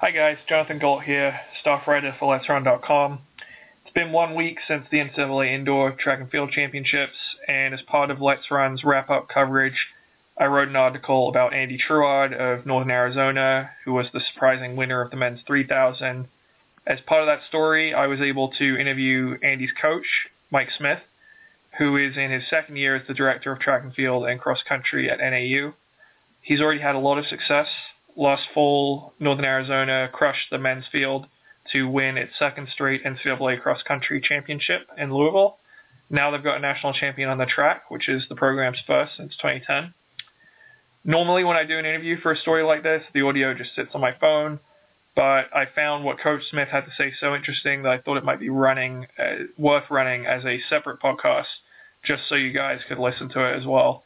Hi guys, Jonathan Gault here, staff writer for LetsRun.com. It's been one week since the NCAA Indoor Track and Field Championships, and as part of Let's Run's wrap-up coverage, I wrote an article about Andy Trouard of Northern Arizona, who was the surprising winner of the men's 3000 as part of that story, I was able to interview Andy's coach, Mike Smith, who is in his second year as the director of track and field and cross country at NAU. He's already had a lot of success. Last fall, Northern Arizona crushed the men's field to win its second straight NCAA cross country championship in Louisville. Now they've got a national champion on the track, which is the program's first since 2010. Normally, when I do an interview for a story like this, the audio just sits on my phone but I found what Coach Smith had to say so interesting that I thought it might be running uh, worth running as a separate podcast, just so you guys could listen to it as well.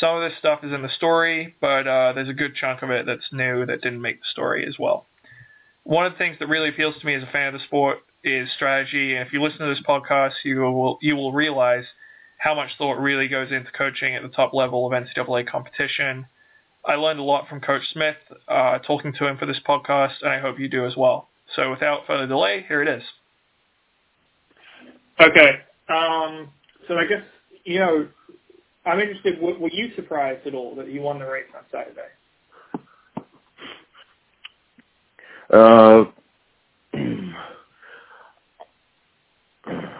Some of this stuff is in the story, but uh, there's a good chunk of it that's new that didn't make the story as well. One of the things that really appeals to me as a fan of the sport is strategy, and if you listen to this podcast, you will you will realize how much thought really goes into coaching at the top level of NCAA competition I learned a lot from Coach Smith uh, talking to him for this podcast, and I hope you do as well. So without further delay, here it is. Okay. Um, so I guess, you know, I'm interested, were, were you surprised at all that you won the race on Saturday? Uh,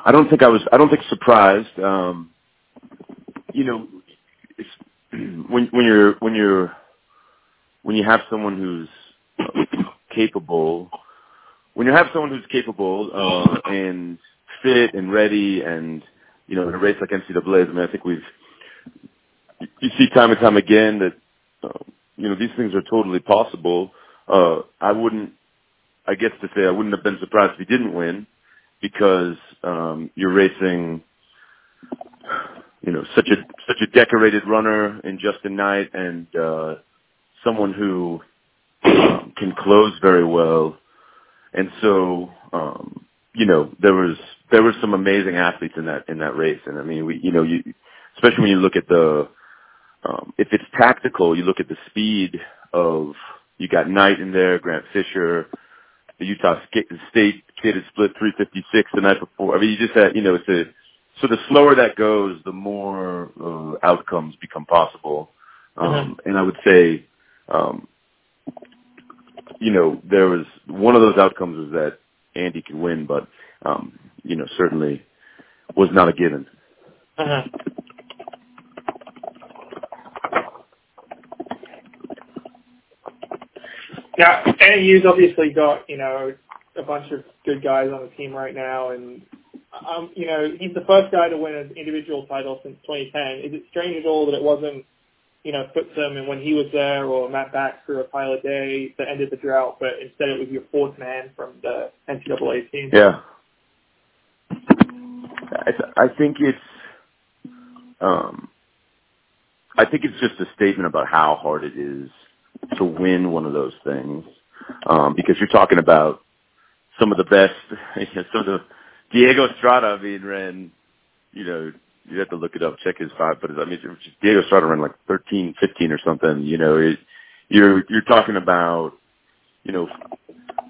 I don't think I was. I don't think surprised. Um, you know, when when you're when you're when you have someone who's capable, when you have someone who's capable uh, and fit and ready, and you know, in a race like NCAA, I mean, I think we've you see time and time again that uh, you know these things are totally possible. Uh, I wouldn't, I guess to say, I wouldn't have been surprised if he didn't win because um, you're racing you know such a such a decorated runner in Justin Knight and uh, someone who um, can close very well. And so um, you know there was there were some amazing athletes in that in that race. And I mean we you know you especially when you look at the um, if it's tactical, you look at the speed of you got Knight in there, Grant Fisher, the Utah State skated split 356 the night before. I mean, you just had, you know, it's a, so the slower that goes, the more uh, outcomes become possible. Um, mm-hmm. And I would say, um, you know, there was one of those outcomes was that Andy could win, but um, you know, certainly was not a given. Uh-huh. Yeah, NAU's obviously got you know a bunch of good guys on the team right now, and um, you know, he's the first guy to win an individual title since 2010. Is it strange at all that it wasn't, you know, Futsum and when he was there or Matt Baxter or Tyler Day that ended the drought, but instead it was your fourth man from the NCAA team? Yeah. I, I think it's, um, I think it's just a statement about how hard it is to win one of those things, um, because you're talking about some of the best, some of the Diego Estrada, I mean, ran, you know, you have to look it up, check his five, but I mean, Diego Estrada ran like 13, 15 or something, you know, it, you're, you're talking about, you know,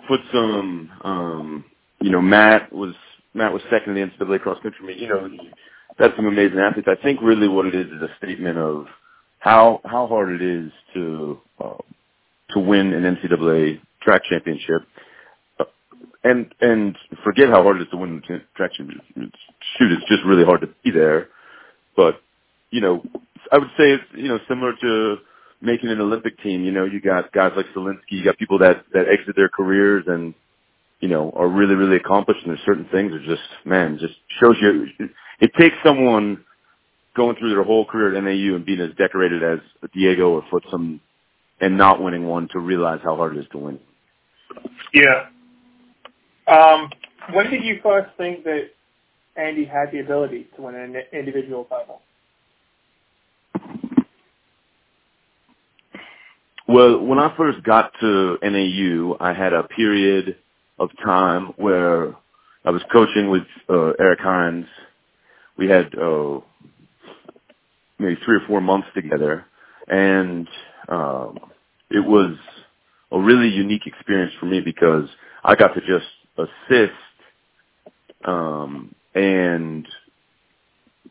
Futsum, um, you know, Matt was, Matt was second in the NCAA cross country meet, you know, that's some amazing athletes. I think really what it is is a statement of how, how hard it is to, um, to win an NCAA track championship and and forget how hard it is to win the traction shoot. It's just really hard to be there. But you know, I would say it's you know similar to making an Olympic team. You know, you got guys like Solinsky, you got people that that exit their careers and you know are really really accomplished. And there's certain things that just man just shows you. It takes someone going through their whole career at NAU and being as decorated as Diego or Futsum and not winning one to realize how hard it is to win. Yeah. Um, when did you first think that Andy had the ability to win an individual title? Well, when I first got to NAU, I had a period of time where I was coaching with uh, Eric Heins. We had uh, maybe three or four months together, and um, it was a really unique experience for me because I got to just assist, um, and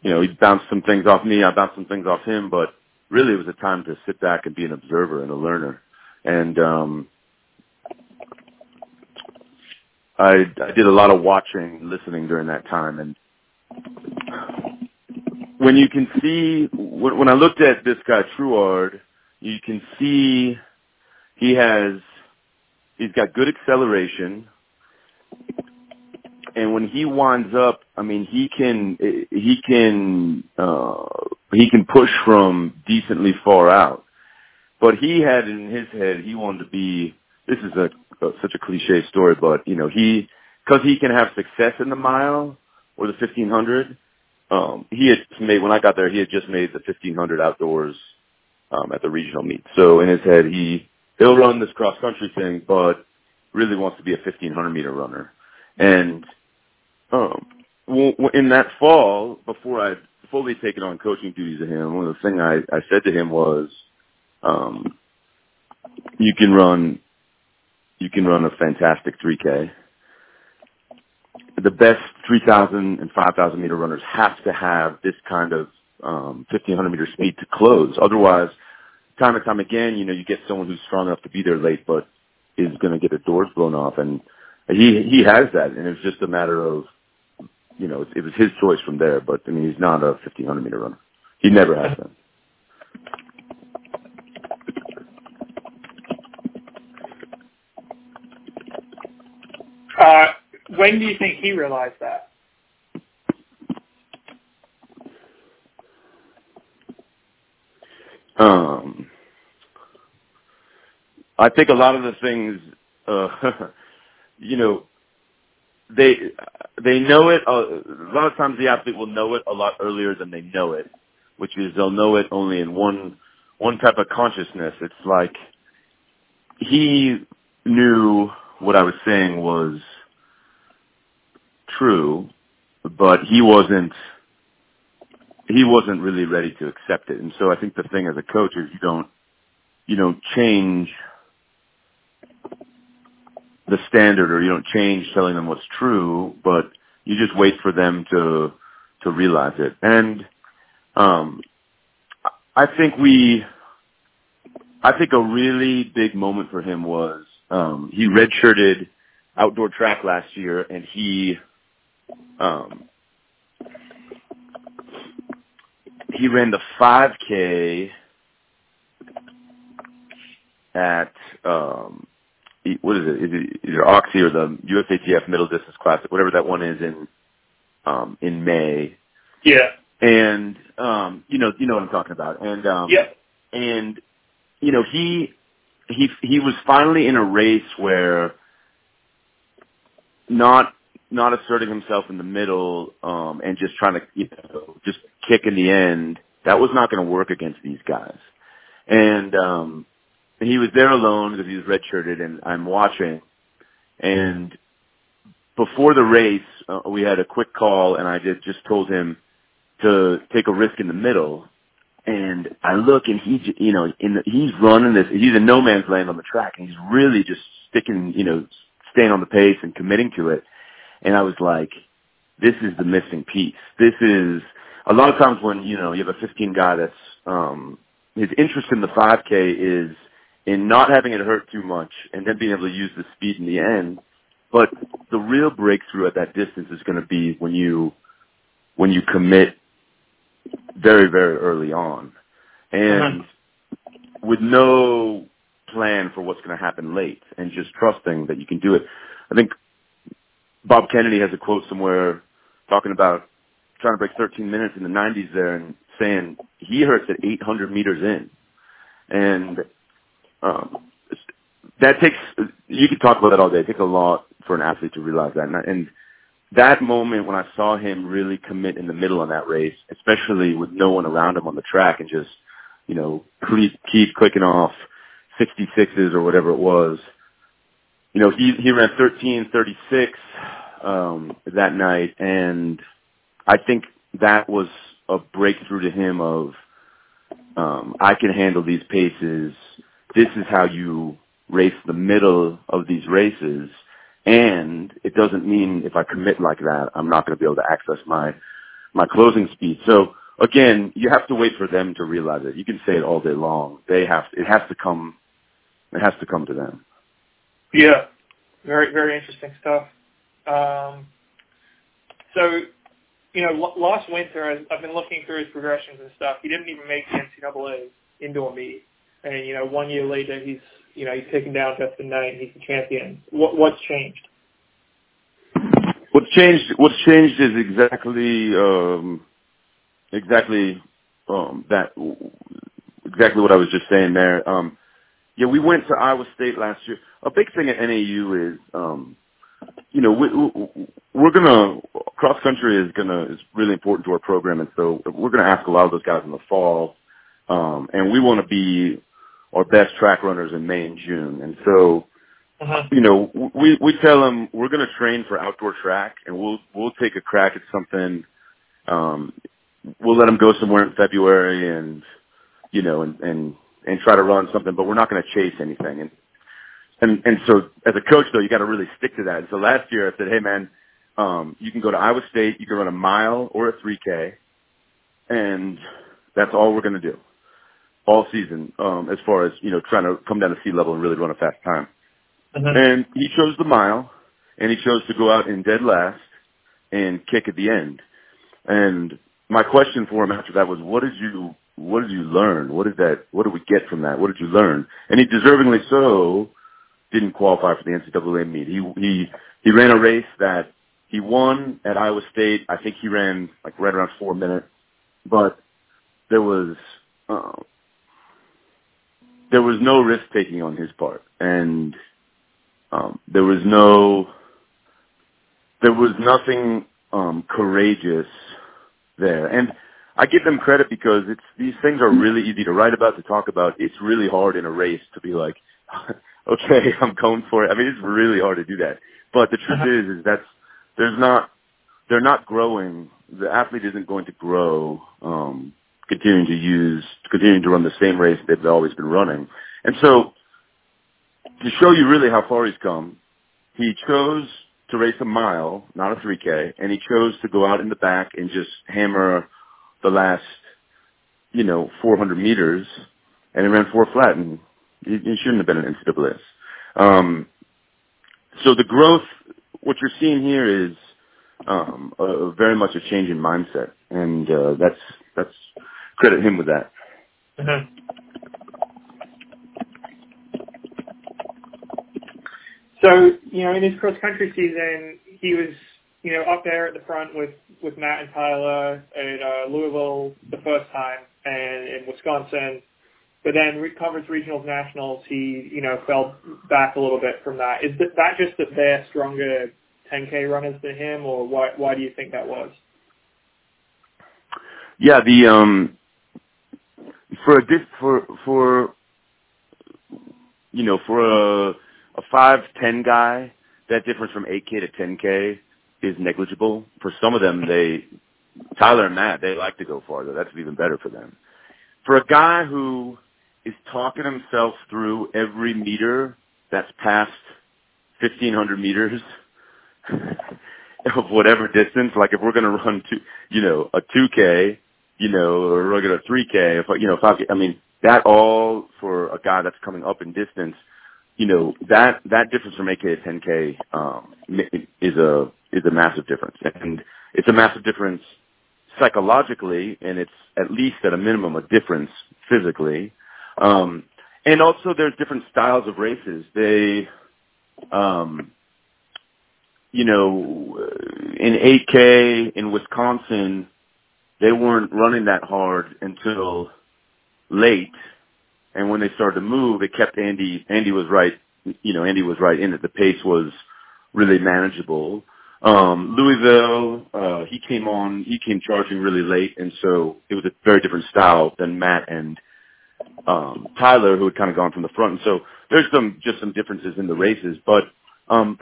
you know he bounced some things off me, I bounced some things off him, but really it was a time to sit back and be an observer and a learner, and um, I, I did a lot of watching, listening during that time, and when you can see when, I looked at this guy Trouard, you can see he has he's got good acceleration, and when he winds up, I mean he can he can uh, he can push from decently far out. But he had in his head he wanted to be. This is a, a such a cliche story, but you know he because he can have success in the mile or the fifteen hundred. Um, he had made when I got there. He had just made the fifteen hundred outdoors um, at the regional meet. So in his head, he he'll run this cross country thing, but really wants to be a fifteen hundred meter runner. And um, in that fall, before I fully taken on coaching duties of him, one of the things I, I said to him was, um, "You can run, you can run a fantastic 3K. The best 3,000 and 5,000 meter runners have to have this kind of um, 1,500 meter speed to close. Otherwise, time and time again, you know, you get someone who's strong enough to be there late, but is going to get the doors blown off, and he he has that, and it's just a matter of you know, it, it was his choice from there. But I mean, he's not a 1500 meter runner. He never has been. Uh, when do you think he realized that? Um, I think a lot of the things, uh, you know, they they know it. Uh, a lot of times, the athlete will know it a lot earlier than they know it, which is they'll know it only in one one type of consciousness. It's like he knew what I was saying was true, but he wasn't he wasn't really ready to accept it. And so I think the thing as a coach is you don't you don't change the standard or you don't change telling them what's true, but you just wait for them to to realize it. And um I think we I think a really big moment for him was um he redshirted outdoor track last year and he um he ran the 5k at um what is it? Is it either Oxy or the USATF Middle Distance Classic, whatever that one is in um in May. Yeah. And um you know you know what I'm talking about. And um yeah. and you know he he he was finally in a race where not not asserting himself in the middle um and just trying to you know just kick in the end that was not going to work against these guys. And um he was there alone because he was redshirted, and I'm watching. And before the race, uh, we had a quick call, and I did just told him to take a risk in the middle. And I look, and he's you know in the, he's running this. He's in no man's land on the track, and he's really just sticking, you know, staying on the pace and committing to it. And I was like, this is the missing piece. This is a lot of times when you know you have a 15 guy that's um, his interest in the 5K is in not having it hurt too much and then being able to use the speed in the end. But the real breakthrough at that distance is going to be when you when you commit very very early on, and uh-huh. with no plan for what's going to happen late, and just trusting that you can do it. I think Bob Kennedy has a quote somewhere talking about trying to break 13 minutes in the 90s there and saying he hurts at 800 meters in. And um, that takes you could talk about that all day. It takes a lot for an athlete to realize that, and, and that moment when I saw him really commit in the middle of that race, especially with no one around him on the track, and just you know keep, keep clicking off 66s or whatever it was. You know, he he ran 13:36 um, that night, and I think that was a breakthrough to him of um, I can handle these paces. This is how you race the middle of these races. And it doesn't mean if I commit like that, I'm not going to be able to access my, my closing speed. So again, you have to wait for them to realize it. You can say it all day long. They have, it has to come, it has to come to them. Yeah. Very, very interesting stuff. Um, so, you know, last winter, I've been looking through his progressions and stuff. He didn't even make the NCAA indoor meet. And, you know, one year later, he's you know, he's taken down Justin Knight. He's the champion. What, what's changed? What's changed? What's changed is exactly um, exactly um, that exactly what I was just saying there. Um, yeah, we went to Iowa State last year. A big thing at NAU is, um, you know, we, we're gonna cross country is gonna is really important to our program, and so we're gonna ask a lot of those guys in the fall, um, and we want to be our best track runners in May and June. And so, uh-huh. you know, we we tell them we're going to train for outdoor track, and we'll we'll take a crack at something. Um, we'll let them go somewhere in February, and you know, and and and try to run something, but we're not going to chase anything. And and and so, as a coach, though, you got to really stick to that. And so last year, I said, hey man, um, you can go to Iowa State, you can run a mile or a 3K, and that's all we're going to do all season um, as far as you know trying to come down to sea level and really run a fast time. Uh-huh. And he chose the mile, and he chose to go out in dead last and kick at the end. And my question for him after that was, what did you what did you learn? What did that? What did we get from that? What did you learn? And he deservingly so didn't qualify for the NCAA meet. He he he ran a race that he won at Iowa State. I think he ran like right around four minutes, but there was uh, there was no risk taking on his part, and um, there was no there was nothing um, courageous there. And I give them credit because it's these things are really easy to write about, to talk about. It's really hard in a race to be like, okay, I'm going for it. I mean, it's really hard to do that. But the truth uh-huh. is, is that's there's not they're not growing. The athlete isn't going to grow um, continuing to use, continuing to run the same race they've always been running. And so, to show you really how far he's come, he chose to race a mile, not a 3K, and he chose to go out in the back and just hammer the last, you know, 400 meters, and he ran four flat, and he, he shouldn't have been an NCAA. Um, so the growth, what you're seeing here is um, a, very much a change in mindset, and uh, that's that's credit him with that. Mm-hmm. So, you know, in his cross country season, he was, you know, up there at the front with, with Matt and Tyler at uh, Louisville the first time and in Wisconsin. But then conference regionals, nationals, he, you know, fell back a little bit from that. Is that just that they're stronger 10K runners than him, or why, why do you think that was? Yeah, the um, for a for for you know for a a five ten guy, that difference from eight k to ten k is negligible. For some of them, they Tyler and Matt they like to go farther. That's even better for them. For a guy who is talking himself through every meter that's past fifteen hundred meters of whatever distance, like if we're going to run two, you know, a two k you know, or regular 3K, if, you know, 5K, I mean, that all for a guy that's coming up in distance, you know, that, that difference from 8K to 10K, um, is a, is a massive difference. And it's a massive difference psychologically, and it's at least at a minimum a difference physically. Um, and also there's different styles of races. They, um, you know, in 8K in Wisconsin, they weren't running that hard until late. And when they started to move, it kept Andy, Andy was right you know, Andy was right in it. The pace was really manageable. Um, Louisville, uh, he came on, he came charging really late, and so it was a very different style than Matt and um, Tyler, who had kind of gone from the front. And so there's some just some differences in the races, but um,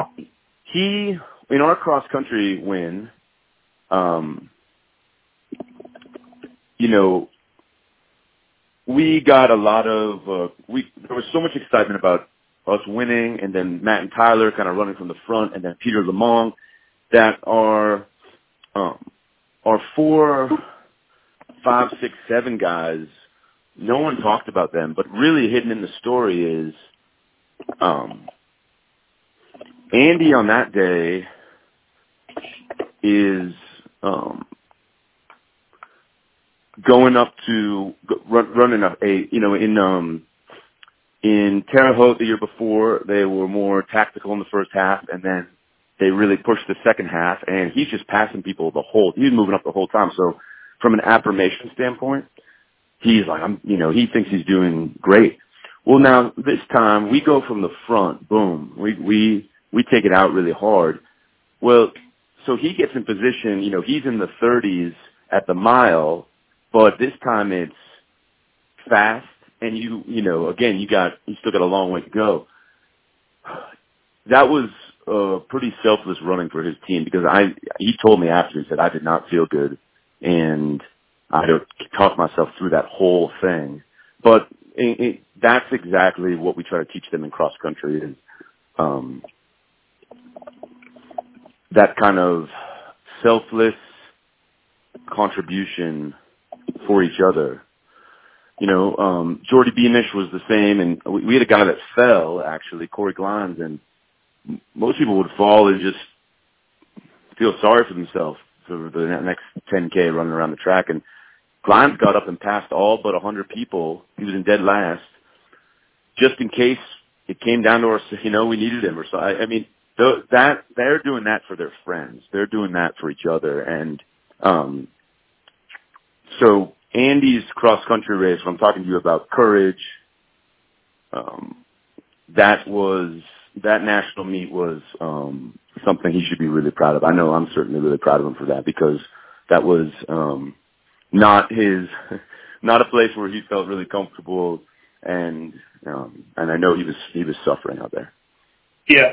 he in our cross country win, um, you know, we got a lot of uh, we there was so much excitement about us winning, and then Matt and Tyler kind of running from the front, and then Peter Lomong, that are um, our four, five, six, seven guys. No one talked about them, but really hidden in the story is um, Andy on that day is um, going up to run, running a, a you know in um in Terre Haute the year before they were more tactical in the first half and then they really pushed the second half and he's just passing people the whole he's moving up the whole time. So from an affirmation standpoint he's like I'm you know he thinks he's doing great. Well now this time we go from the front boom we we we take it out really hard. Well so he gets in position you know he's in the 30s at the mile but this time it's fast and you you know again you got you still got a long way to go. That was uh pretty selfless running for his team because i he told me after he said i did not feel good and i had to talk myself through that whole thing but it, it, that's exactly what we try to teach them in cross country is um that kind of selfless contribution for each other. You know, um, Jordy Beamish was the same, and we, we had a guy that fell actually, Corey Glines, and most people would fall and just feel sorry for themselves for the next 10k running around the track. And Glines got up and passed all but 100 people. He was in dead last, just in case it came down to us. You know, we needed him or so. I, I mean, th- that they're doing that for their friends. They're doing that for each other, and um, so Andy's cross country race, when I'm talking to you about courage, um, that was that national meet was um, something he should be really proud of. I know I'm certainly really proud of him for that because that was um, not his, not a place where he felt really comfortable, and um, and I know he was he was suffering out there. Yeah.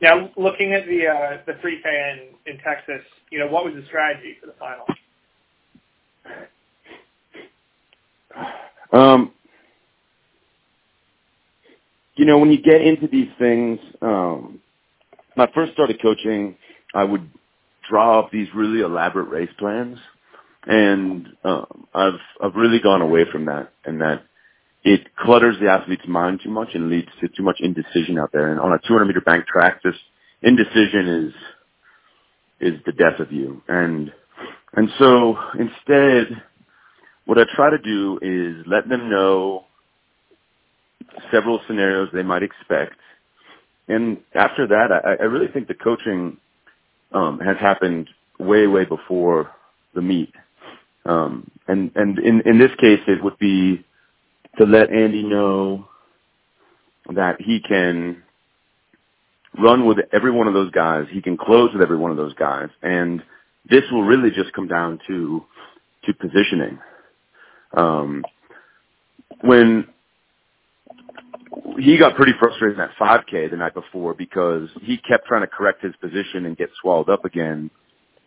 Now, looking at the uh, the 3K in, in Texas, you know, what was the strategy for the final? Um, you know, when you get into these things, um, when I first started coaching, I would draw up these really elaborate race plans, and um, I've I've really gone away from that, and that it clutters the athlete's mind too much and leads to too much indecision out there. And on a 200 meter bank track, this indecision is is the death of you. And and so instead, what I try to do is let them know several scenarios they might expect. And after that, I, I really think the coaching um, has happened way, way before the meet. Um, and and in, in this case, it would be to let Andy know that he can run with every one of those guys. He can close with every one of those guys. And this will really just come down to to positioning. Um, when he got pretty frustrated in that 5K the night before because he kept trying to correct his position and get swallowed up again,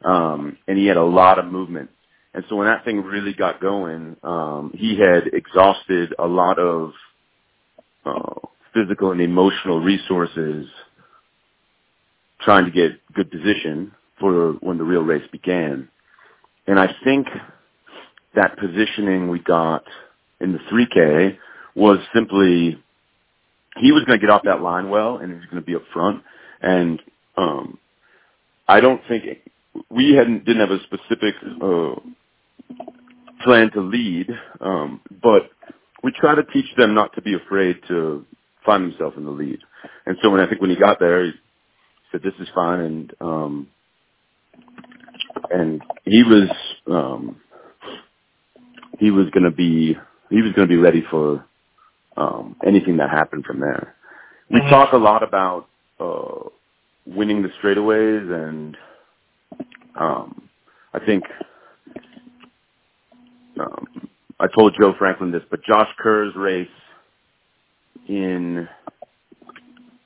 um, and he had a lot of movement. And so when that thing really got going, um, he had exhausted a lot of uh, physical and emotional resources trying to get good position for when the real race began. And I think that positioning we got in the 3K was simply he was going to get off that line well and he was going to be up front. And um, I don't think we hadn't didn't have a specific uh, plan to lead, um, but we try to teach them not to be afraid to find themselves in the lead. And so when I think when he got there, he said, "This is fine," and um, and he was um, he was going to be he was going to be ready for um, anything that happened from there. we talk a lot about uh, winning the straightaways, and um, I think um, I told Joe Franklin this, but Josh Kerr's race in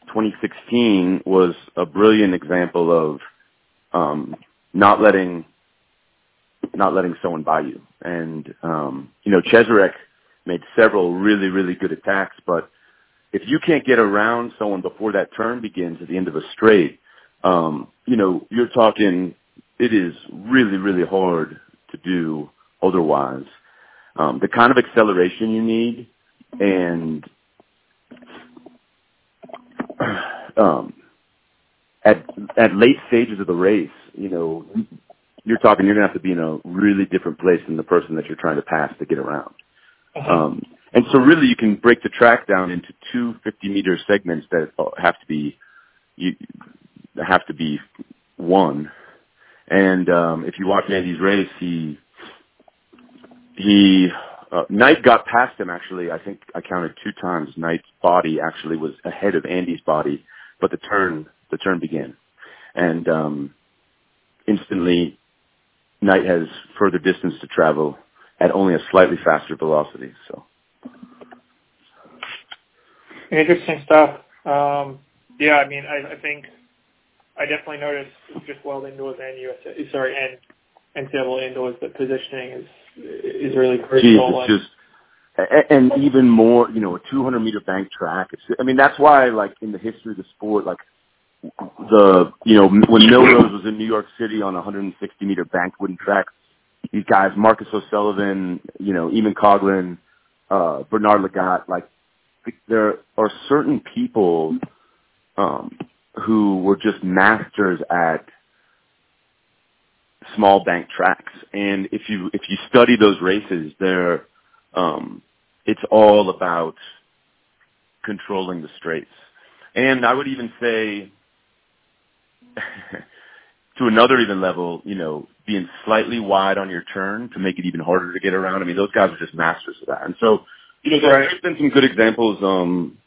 2016 was a brilliant example of um, not letting not letting someone buy you. And um, you know, Cheserek made several really really good attacks, but if you can't get around someone before that turn begins at the end of a straight, um, you know, you're talking. It is really really hard to do otherwise. Um, the kind of acceleration you need and um, at at late stages of the race, you know, you're talking you're gonna have to be in a really different place than the person that you're trying to pass to get around. Uh-huh. Um, and so really you can break the track down into two 50 meter segments that have to be you have to be one. And um, if you watch Andy's race, he he uh, Knight got past him actually. I think I counted two times. Knight's body actually was ahead of Andy's body, but the turn the turn began, and um, instantly Knight has further distance to travel at only a slightly faster velocity. So interesting stuff. Um, yeah, I mean, I, I think I definitely noticed just World Indoors and US, sorry, and NCAA Indoors that positioning is is really crucial. Jeez, just and even more, you know, a 200 meter bank track. It's, I mean, that's why, like, in the history of the sport, like, the, you know, when Millrose was in New York City on a 160 meter bank wooden track, these guys, Marcus O'Sullivan, you know, Eamonn Coghlan, uh, Bernard Lagat, like, there are certain people, um, who were just masters at small bank tracks. And if you if you study those races, they're um, it's all about controlling the straights. And I would even say to another even level, you know, being slightly wide on your turn to make it even harder to get around. I mean, those guys are just masters of that. And so, you know, there's right. been some good examples. Um,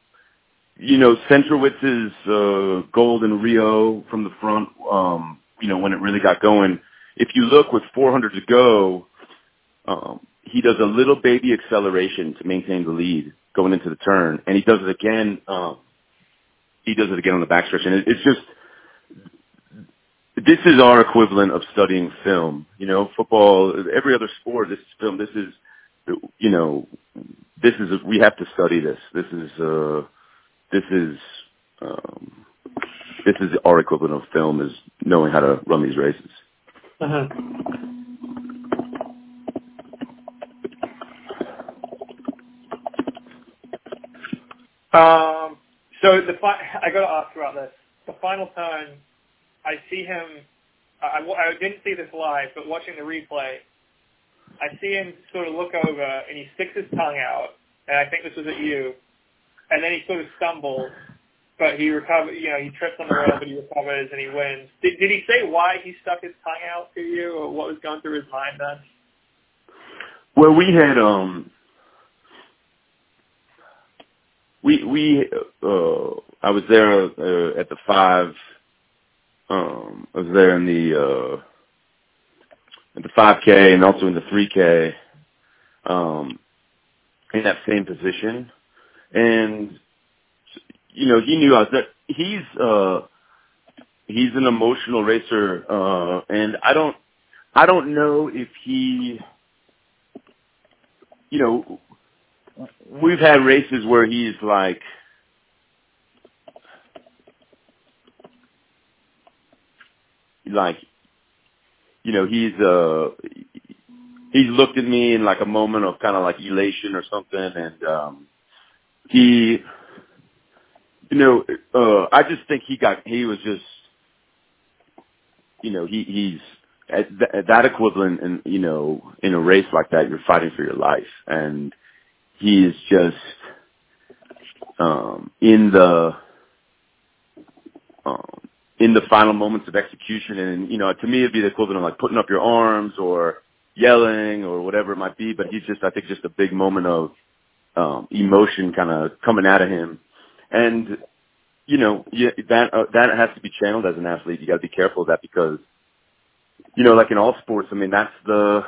you know, Centrowitz's uh, gold in Rio from the front. Um, you know, when it really got going, if you look with 400 to go, um, he does a little baby acceleration to maintain the lead going into the turn, and he does it again. Um, he does it again on the backstretch, and it, it's just this is our equivalent of studying film. You know, football, every other sport, this is film. This is, you know, this is we have to study this. This is uh, this is um, this is our equivalent of film is knowing how to run these races. Uh-huh. Um, so the fi- I got to ask about this. The final time I see him, I, I didn't see this live, but watching the replay, I see him sort of look over and he sticks his tongue out, and I think this was at you, and then he sort of stumbles but he recovered. You know, he trips on the rail, but he recovers and he wins. Did, did he say why he stuck his tongue out to you, or what was going through his mind then? Well, we had um, we we uh, I was there uh, at the five. Um, I was there in the uh, in the five k and also in the three k. Um, in that same position, and you know, he knew I was there. He's uh he's an emotional racer, uh and I don't I don't know if he you know we've had races where he's like like you know he's uh he's looked at me in like a moment of kind of like elation or something and um he you know, uh, I just think he got, he was just, you know, he, he's at, th- at that equivalent and, you know, in a race like that, you're fighting for your life. And he is just, um, in the, um, in the final moments of execution. And, you know, to me, it'd be the equivalent of like putting up your arms or yelling or whatever it might be. But he's just, I think, just a big moment of, um, emotion kind of coming out of him and you know, yeah, that uh, that has to be channeled as an athlete. You got to be careful of that because, you know, like in all sports, I mean, that's the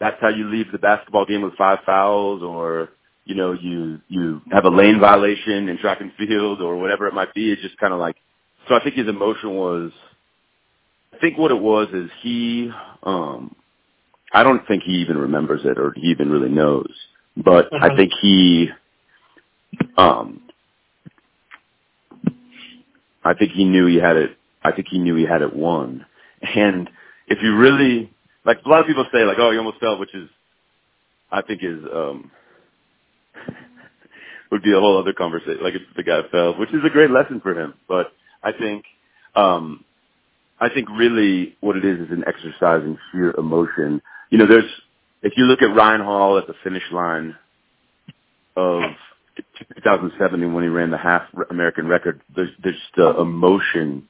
that's how you leave the basketball game with five fouls, or you know, you you have a lane violation in track and field, or whatever it might be. It's just kind of like. So I think his emotion was. I think what it was is he. um I don't think he even remembers it, or he even really knows. But I think he. um I think he knew he had it. I think he knew he had it won. And if you really like, a lot of people say like, "Oh, you almost fell," which is, I think, is um would be a whole other conversation. Like if the guy fell, which is a great lesson for him. But I think, um I think really what it is is an exercise in sheer emotion. You know, there's if you look at Ryan Hall at the finish line of 2007 when he ran the half American record, there's, there's the emotion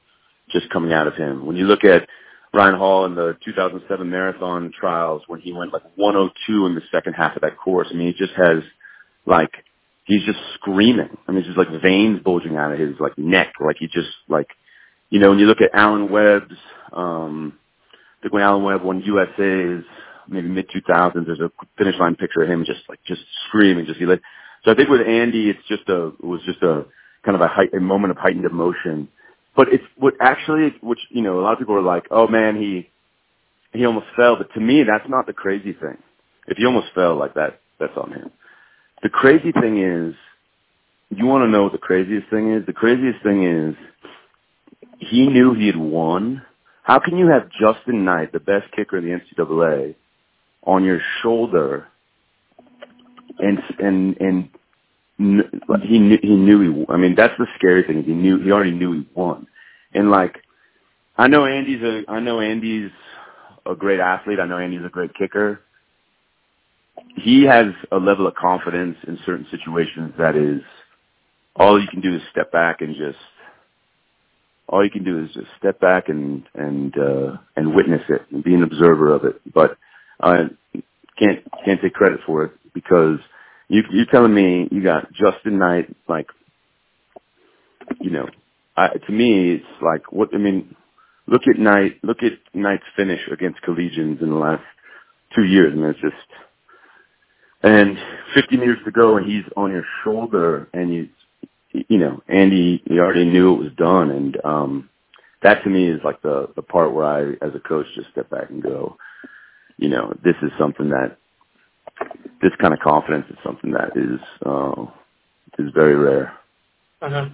just coming out of him. When you look at Ryan Hall in the 2007 marathon trials when he went like 102 in the second half of that course, I mean, he just has like, he's just screaming. I mean, it's just like veins bulging out of his like neck. Like he just like, you know, when you look at Alan Webb's, um, I think when Alan Webb won USA's maybe mid 2000s, there's a finish line picture of him just like, just screaming, just he like, so I think with Andy, it's just a it was just a kind of a, height, a moment of heightened emotion. But it's what actually, which you know, a lot of people are like, "Oh man, he he almost fell." But to me, that's not the crazy thing. If he almost fell like that, that's on him. The crazy thing is, you want to know what the craziest thing is? The craziest thing is, he knew he had won. How can you have Justin Knight, the best kicker in the NCAA, on your shoulder and and and he knew he knew he. I mean, that's the scary thing. He knew he already knew he won, and like I know Andy's a I know Andy's a great athlete. I know Andy's a great kicker. He has a level of confidence in certain situations that is all you can do is step back and just all you can do is just step back and and uh and witness it and be an observer of it. But I can't can't take credit for it because you you're telling me you got Justin Knight like you know I, to me it's like what I mean look at Knight look at Knight's finish against collegians in the last two years and it's just and 50 meters to go and he's on your shoulder and you you know Andy he already knew it was done and um that to me is like the the part where I as a coach just step back and go you know this is something that this kind of confidence is something that is uh, is very rare. Uh-huh.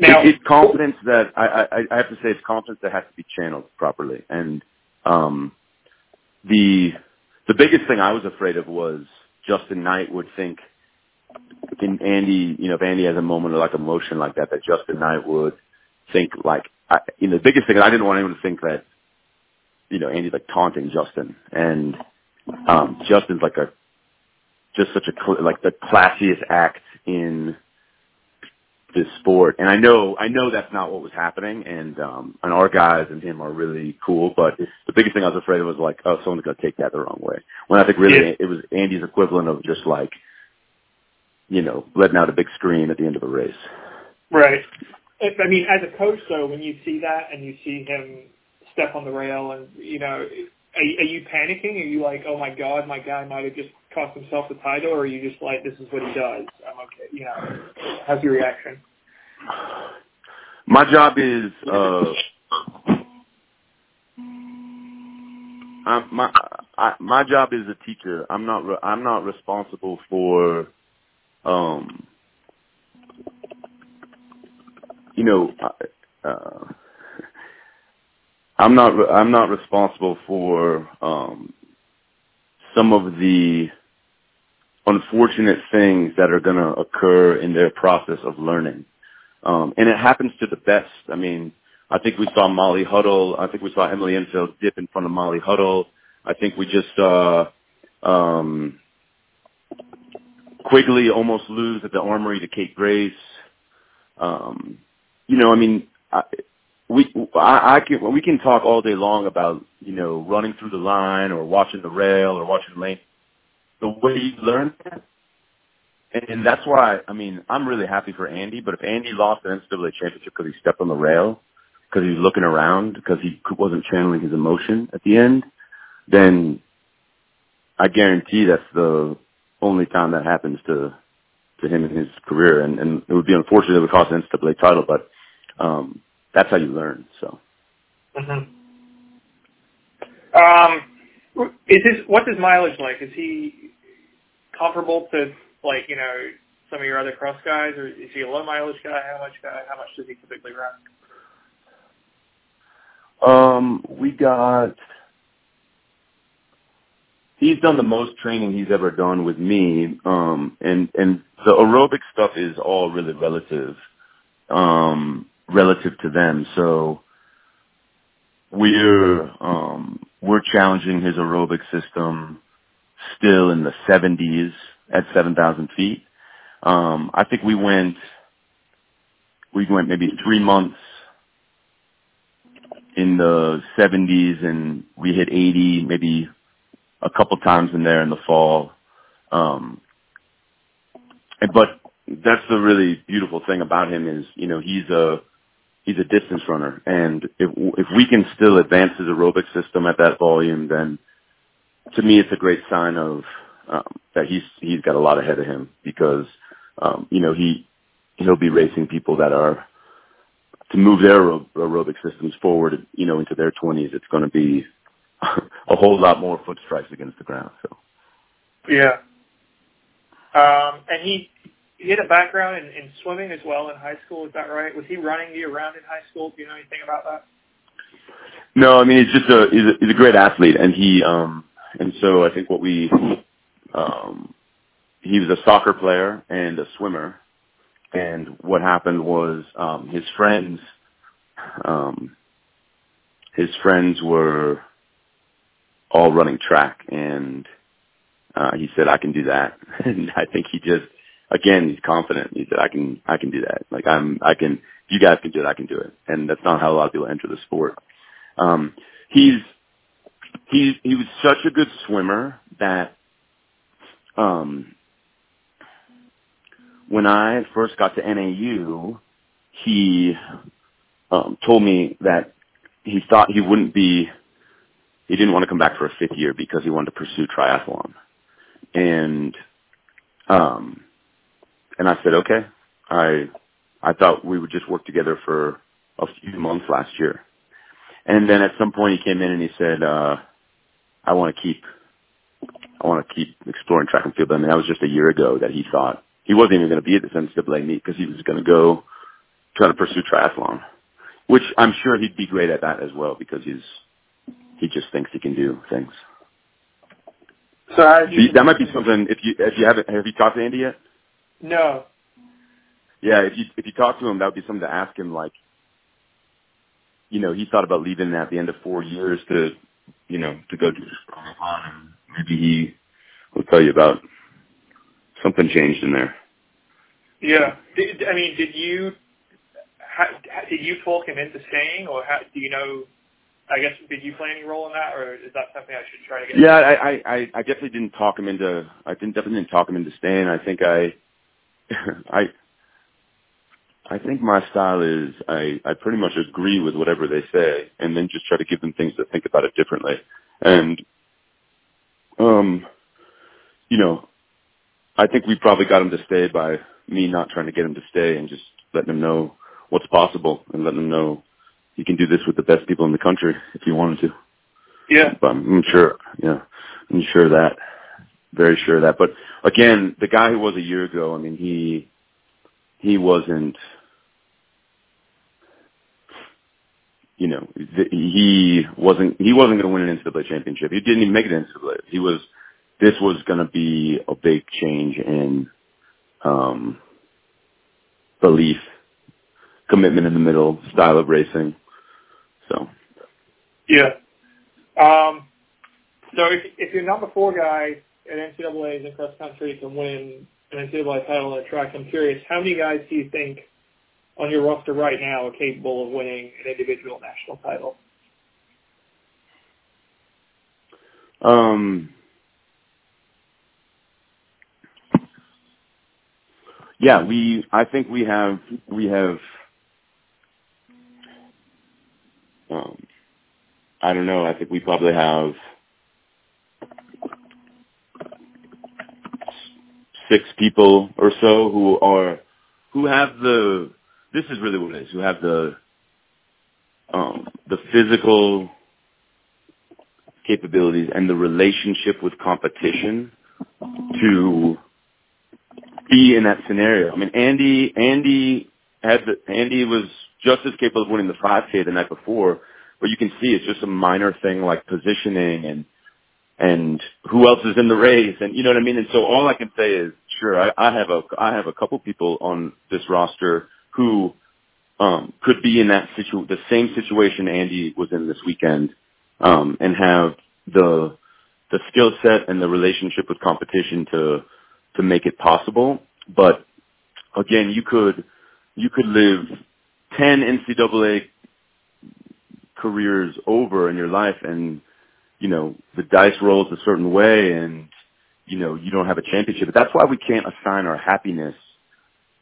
Now, it, it's confidence that I, I, I have to say it's confidence that has to be channeled properly. And um, the the biggest thing I was afraid of was Justin Knight would think in Andy, you know, if Andy has a moment of like emotion like that, that Justin Knight would think like, I, you know, the biggest thing I didn't want anyone to think that, you know, Andy's like taunting Justin, and um, Justin's like a just such a like the classiest act in this sport. And I know I know that's not what was happening. And um, and our guys and him are really cool. But the biggest thing I was afraid of was like, oh, someone's gonna take that the wrong way. When I think really Yeah. it was Andy's equivalent of just like, you know, letting out a big scream at the end of a race. Right. If- I mean, as a coach, though, when you see that and you see him step on the rail, and you know, are, are you panicking? Are you like, oh my god, my guy might have just cost himself the title, or are you just like, this is what he does? I'm okay. You know, how's your reaction? My job is uh I'm, my I, my job is a teacher. I'm not re- I'm not responsible for um you know uh, uh I'm not re- I'm not responsible for um some of the unfortunate things that are going to occur in their process of learning. Um, and it happens to the best. I mean, I think we saw Molly Huddle. I think we saw Emily Infeld dip in front of Molly Huddle. I think we just saw um, Quigley almost lose at the Armory to Kate Grace. Um, you know, I mean, I, we I, I can we can talk all day long about you know running through the line or watching the rail or watching the lane. The way you learn that and that's why I mean I'm really happy for Andy. But if Andy lost the NCAA championship because he stepped on the rail, because he was looking around, because he wasn't channeling his emotion at the end, then I guarantee that's the only time that happens to to him in his career, and, and it would be unfortunate it would cost an NCAA title, but um, that's how you learn. So. Mm-hmm. Um, what's his mileage like? Is he comparable to like you know some of your other cross guys, or is he a low mileage guy? How much guy? How much does he typically run? Um, we got. He's done the most training he's ever done with me, um, and and the aerobic stuff is all really relative, um, relative to them. So we're um, we're challenging his aerobic system still in the 70s at 7,000 feet. Um, I think we went we went maybe three months in the 70s and we hit 80 maybe a couple times in there in the fall. Um, but that's the really beautiful thing about him is, you know, he's a, he's a distance runner. And if, if we can still advance his aerobic system at that volume, then to me, it's a great sign of, um, that he's, he's got a lot ahead of him because, um, you know, he, he'll be racing people that are, to move their aerobic systems forward, you know, into their 20s, it's going to be a whole lot more foot strikes against the ground. So. Yeah. Um, and he he had a background in, in swimming as well in high school. Is that right? Was he running you around in high school? Do you know anything about that? No, I mean he's just a he's a, he's a great athlete, and he um and so I think what we um he was a soccer player and a swimmer, and what happened was um his friends um his friends were all running track and uh he said I can do that and I think he just again he's confident. He said I can I can do that. Like I'm I can you guys can do it I can do it. And that's not how a lot of people enter the sport. Um he's he he was such a good swimmer that um when I first got to NAU he um told me that he thought he wouldn't be he didn't want to come back for a fifth year because he wanted to pursue triathlon. And um and I said, Okay. I I thought we would just work together for a few months last year. And then at some point he came in and he said, uh, I want to keep I want to keep exploring track and field. I mean, that was just a year ago that he thought he wasn't even going to be at this NCAA meet because he was going to go try to pursue triathlon, which I'm sure he'd be great at that as well because he's he just thinks he can do things. So did that might be something if you if you haven't have you talked to Andy yet? No. Yeah, if you if you talk to him, that would be something to ask him. Like, you know, he thought about leaving at the end of four years to, you know, to go to triathlon, and maybe he will tell you about something changed in there. Yeah. Did, I mean, did you how, did you talk him into staying, or how, do you know? I guess did you play any role in that, or is that something I should try to get? Yeah, I I I definitely didn't talk him into. I didn't definitely didn't talk him into staying. I think I I I think my style is I I pretty much agree with whatever they say, and then just try to give them things to think about it differently. And um, you know, I think we probably got him to stay by me not trying to get him to stay and just letting him know what's possible and letting him know you can do this with the best people in the country if you wanted to. Yeah. But I'm sure, yeah, I'm sure of that, very sure of that. But again, the guy who was a year ago, I mean, he, he wasn't, you know, he wasn't, he wasn't going to win an NCAA championship. He didn't even make it NCAA. He was, this was going to be a big change in, um, belief, commitment in the middle, style of racing. So. Yeah. Um, so if, if your number four guy at NCAA's in cross country can win an NCAA title in a track, I'm curious, how many guys do you think on your roster right now are capable of winning an individual national title? Um, yeah, we I think we have we have um, I don't know. I think we probably have six people or so who are who have the this is really what it is who have the um, the physical capabilities and the relationship with competition to be in that scenario. I mean, Andy Andy had the, Andy was just as capable of winning the 5K the night before, but you can see it's just a minor thing like positioning and and who else is in the race and you know what I mean. And so all I can say is, sure, I, I have a I have a couple people on this roster who um, could be in that situ the same situation Andy was in this weekend, um, and have the the skill set and the relationship with competition to to make it possible. But again, you could you could live ten NCAA careers over in your life and you know the dice rolls a certain way and you know you don't have a championship. But that's why we can't assign our happiness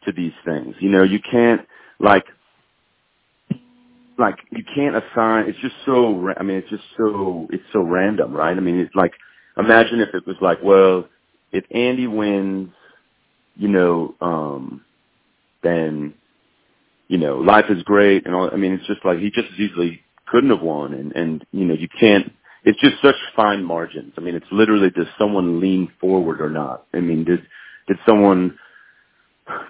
to these things. You know you can't like like you can't assign it's just so i mean it's just so it's so random right? I mean it's like imagine if it was like well if andy wins you know um then you know life is great and all i mean it's just like he just as easily couldn't have won and and you know you can't it's just such fine margins. I mean it's literally does someone lean forward or not? I mean did did someone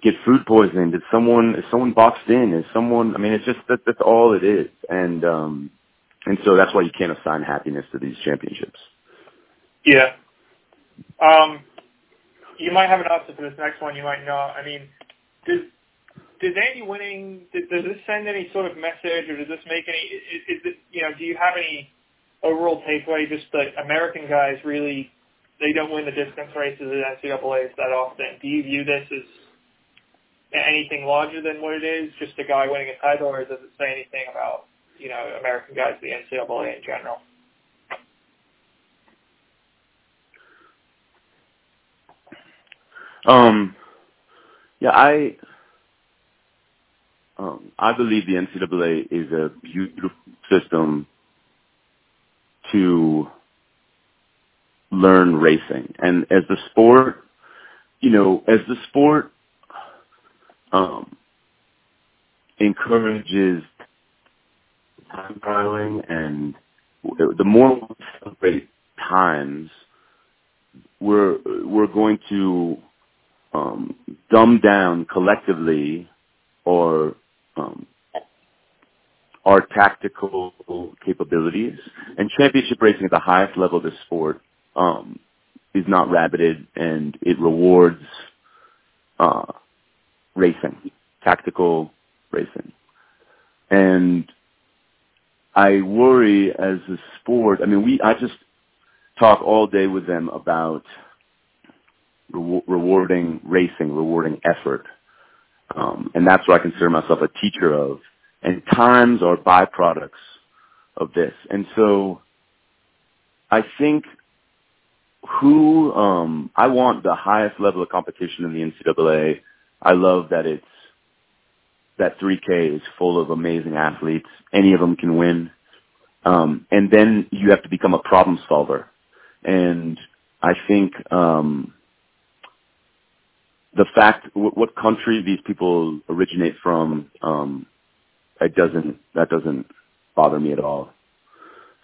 get food poisoning? Did someone is someone boxed in? Is someone i mean it's just that that's all it is. And um and so that's why you can't assign happiness to these championships. Yeah. Um you might have an answer for this next one you might not. I mean does does Andy winning does, does this send any sort of message, or does this make any? Is, is it you know? Do you have any overall takeaway? Just that American guys really they don't win the distance races at NCAA's that often. Do you view this as anything larger than what it is, just a guy winning a title, or does it say anything about you know American guys, the NCAA in general? Um, yeah, I um, I believe the NCAA is a beautiful system to learn racing. And as the sport, you know, as the sport um, encourages time trialing and the more we celebrate times, we're we're going to um, dumb down collectively or um, our tactical capabilities. And championship racing at the highest level of the sport um, is not rabbited, and it rewards uh, racing, tactical racing. And I worry as a sport. I mean, we. I just talk all day with them about re- rewarding racing, rewarding effort um, and that's what I consider myself a teacher of. And times are byproducts of this. And so I think who um, I want the highest level of competition in the NCAA. I love that it's that 3K is full of amazing athletes. Any of them can win. Um, and then you have to become a problem solver. And I think um, the fact what country these people originate from, um, it doesn't that doesn't bother me at all.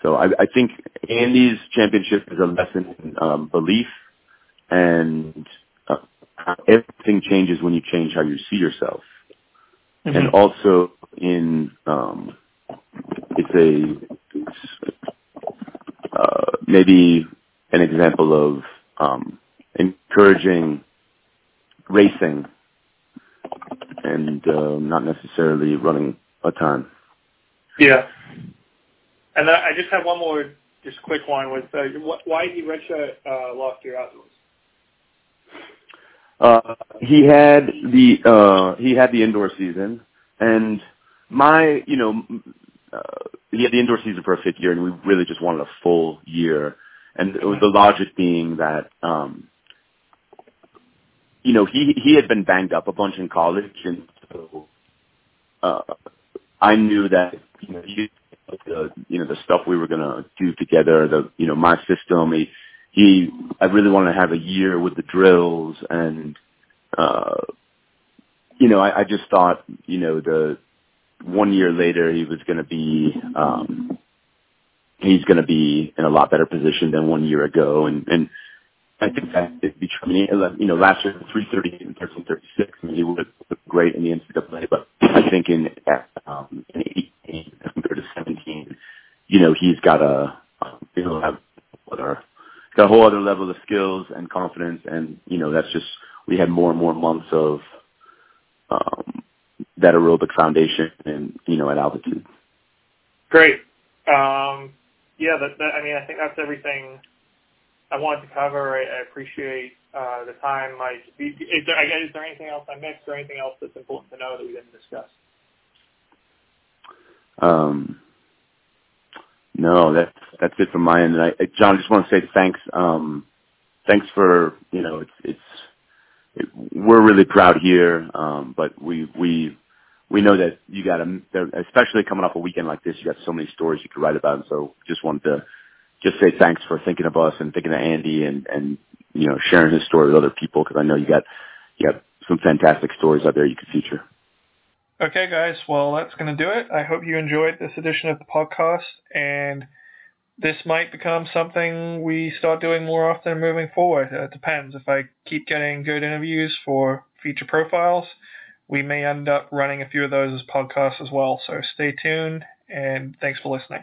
So I, I think Andy's championship is a lesson in um, belief, and uh, everything changes when you change how you see yourself, mm-hmm. and also in um, it's a it's, uh, maybe an example of um, encouraging racing and uh, not necessarily running a ton. Yeah. And I just have one more, just quick one. Was uh, why did he redshirt uh, last year outdoors? Uh, he had the uh, he had the indoor season, and my you know uh, he had the indoor season for a fifth year, and we really just wanted a full year. And it was the logic being that um, you know, he he had been banged up a bunch in college, and so uh, I knew that you know he, the you know the stuff we were gonna do together, the you know my system. He he I really wanted to have a year with the drills, and uh, you know I, I just thought you know the one year later he was gonna be. um He's going to be in a lot better position than one year ago, and and I think that it'd be mean, you know, last year, 330 and 1336, I mean, he would have great in the NCAA, but I think in, um, in 18 compared to 17, you know, he's got a, um, you know, have other, got a whole other level of skills and confidence. And, you know, that's just, we had more and more months of, um, that aerobic foundation and, you know, at altitude. Great. Um, yeah, that, that, I mean, I think that's everything I wanted to cover. I, I appreciate uh, the time. Like, is there, I guess, is there anything else I missed, or anything else that's important to know that we didn't discuss? Um, no, that's that's it from my end. And I, John, I just want to say thanks. Um, thanks for you know, it's it's it, we're really proud here, um, but we we we know that you got to, especially coming off a weekend like this, you got so many stories you could write about. And so, just wanted to just say thanks for thinking of us and thinking of Andy and and you know sharing his story with other people because I know you got you got some fantastic stories out there you could feature. Okay, guys. Well, that's going to do it. I hope you enjoyed this edition of the podcast, and this might become something we start doing more often moving forward. It depends. If I keep getting good interviews for feature profiles, we may end up running a few of those as podcasts as well. So stay tuned, and thanks for listening.